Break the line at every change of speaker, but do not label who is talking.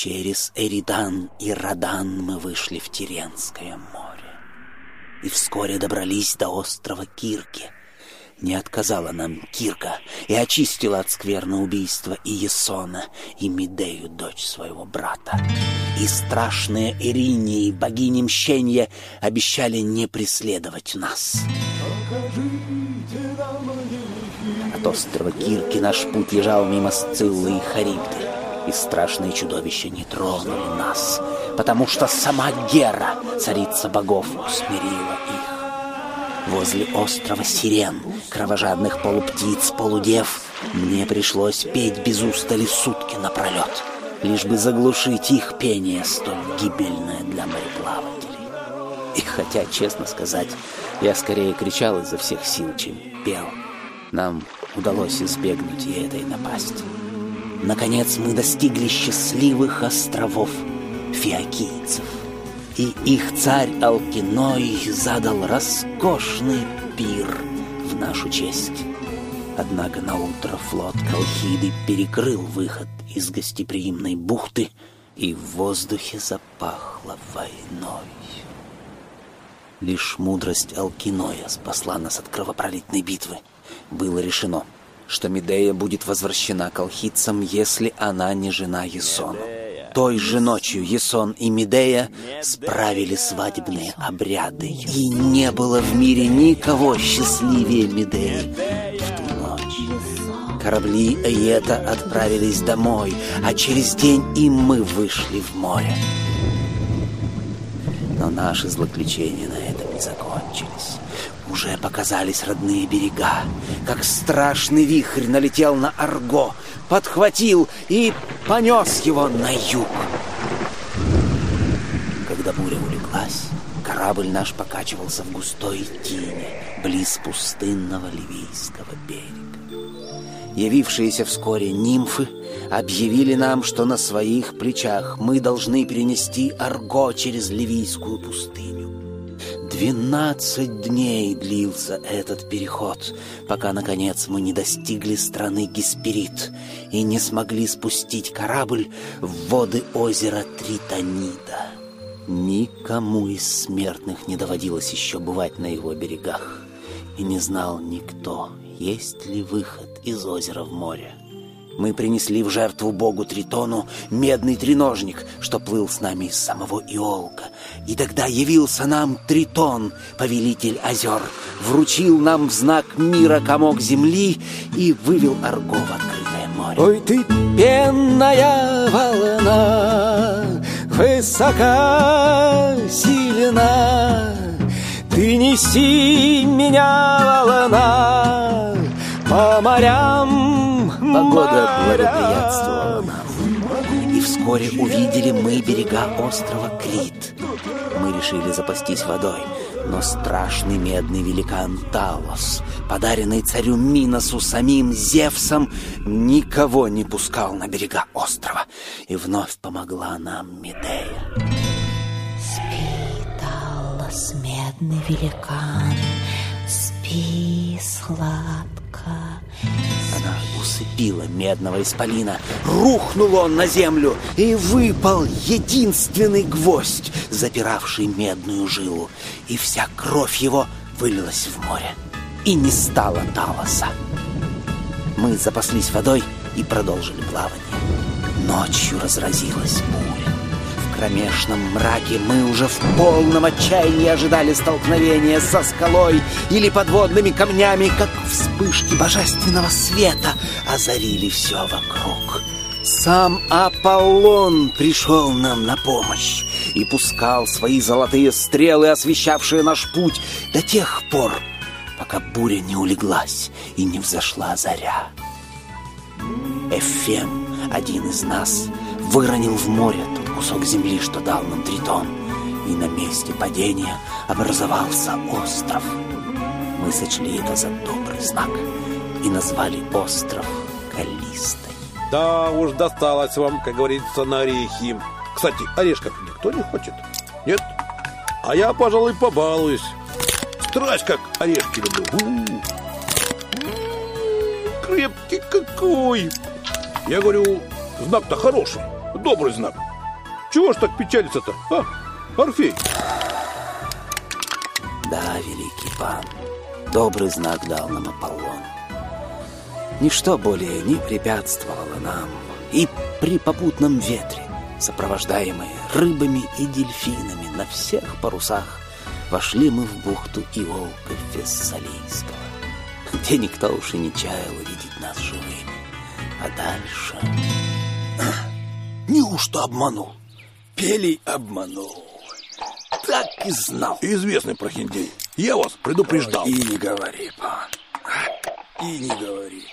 Через Эридан и Радан мы вышли в Теренское море. И вскоре добрались до острова Кирки. Не отказала нам Кирка и очистила от скверного убийства и Есона, и Медею, дочь своего брата. И страшные Иринии, богини мщения, обещали не преследовать нас. От острова Кирки наш путь лежал мимо Сциллы и Харибды и страшные чудовища не тронули нас, потому что сама Гера, царица богов, усмирила их. Возле острова Сирен, кровожадных полуптиц, полудев, мне пришлось петь без устали сутки напролет, лишь бы заглушить их пение, столь гибельное для мореплавателей. И хотя, честно сказать, я скорее кричал изо всех сил, чем пел, нам удалось избегнуть и этой напасти. Наконец мы достигли счастливых островов фиокийцев. И их царь Алкиной задал роскошный пир в нашу честь. Однако на утро флот Колхиды перекрыл выход из гостеприимной бухты, и в воздухе запахло войной. Лишь мудрость Алкиноя спасла нас от кровопролитной битвы. Было решено — что Медея будет возвращена колхидцам, если она не жена Есону. Той же ночью Есон и Медея справили свадебные обряды, и не было в мире никого счастливее Медеи в ту ночь. Корабли Эйета отправились домой, а через день и мы вышли в море. Но наши злоключения на этом не закончились. Уже показались родные берега, как страшный вихрь налетел на Арго, подхватил и понес его на юг. Когда буря улеглась, корабль наш покачивался в густой тине, близ пустынного Ливийского берега. Явившиеся вскоре нимфы объявили нам, что на своих плечах мы должны перенести Арго через Ливийскую пустыню. Двенадцать дней длился этот переход, пока, наконец, мы не достигли страны Гесперид и не смогли спустить корабль в воды озера Тритонида. Никому из смертных не доводилось еще бывать на его берегах, и не знал никто, есть ли выход из озера в море. Мы принесли в жертву богу Тритону медный треножник, что плыл с нами из самого Иолка. И тогда явился нам Тритон, повелитель озер, вручил нам в знак мира комок земли и вывел Арго в открытое море.
Ой, ты пенная волна, высока, сильна, ты неси меня, волна, по морям
Погода благоприятствовала нам. И вскоре увидели мы берега острова Крит. Мы решили запастись водой, но страшный медный великан Талос, подаренный царю Миносу самим Зевсом, никого не пускал на берега острова. И вновь помогла нам Медея.
Спи, Талос, медный великан, спи сладко,
она усыпила медного исполина. Рухнул он на землю, и выпал единственный гвоздь, запиравший медную жилу. И вся кровь его вылилась в море. И не стало Талоса. Мы запаслись водой и продолжили плавание. Ночью разразилась буря кромешном мраке мы уже в полном отчаянии ожидали столкновения со скалой или подводными камнями, как вспышки божественного света озарили все вокруг. Сам Аполлон пришел нам на помощь и пускал свои золотые стрелы, освещавшие наш путь до тех пор, пока буря не улеглась и не взошла заря. Эфем, один из нас, выронил в море тот кусок земли, что дал нам Тритон, и на месте падения образовался остров. Мы сочли это за добрый знак и назвали остров Калистой.
Да уж досталось вам, как говорится, на орехи. Кстати, орешков никто не хочет? Нет? А я, пожалуй, побалуюсь. Страсть, как орешки люблю. -у. Крепкий какой! Я говорю, знак-то хороший добрый знак. Чего ж так печалится-то, а, Орфей?
Да, великий пан, добрый знак дал нам Аполлон. Ничто более не препятствовало нам и при попутном ветре, сопровождаемые рыбами и дельфинами на всех парусах, вошли мы в бухту Иолка Фессалийского, где никто уж и не чаял увидеть нас живыми. А дальше...
Неужто обманул? Пелей обманул. Так и знал.
Известный прохиндей. Я вас предупреждал.
И не говори, пан. И не говори.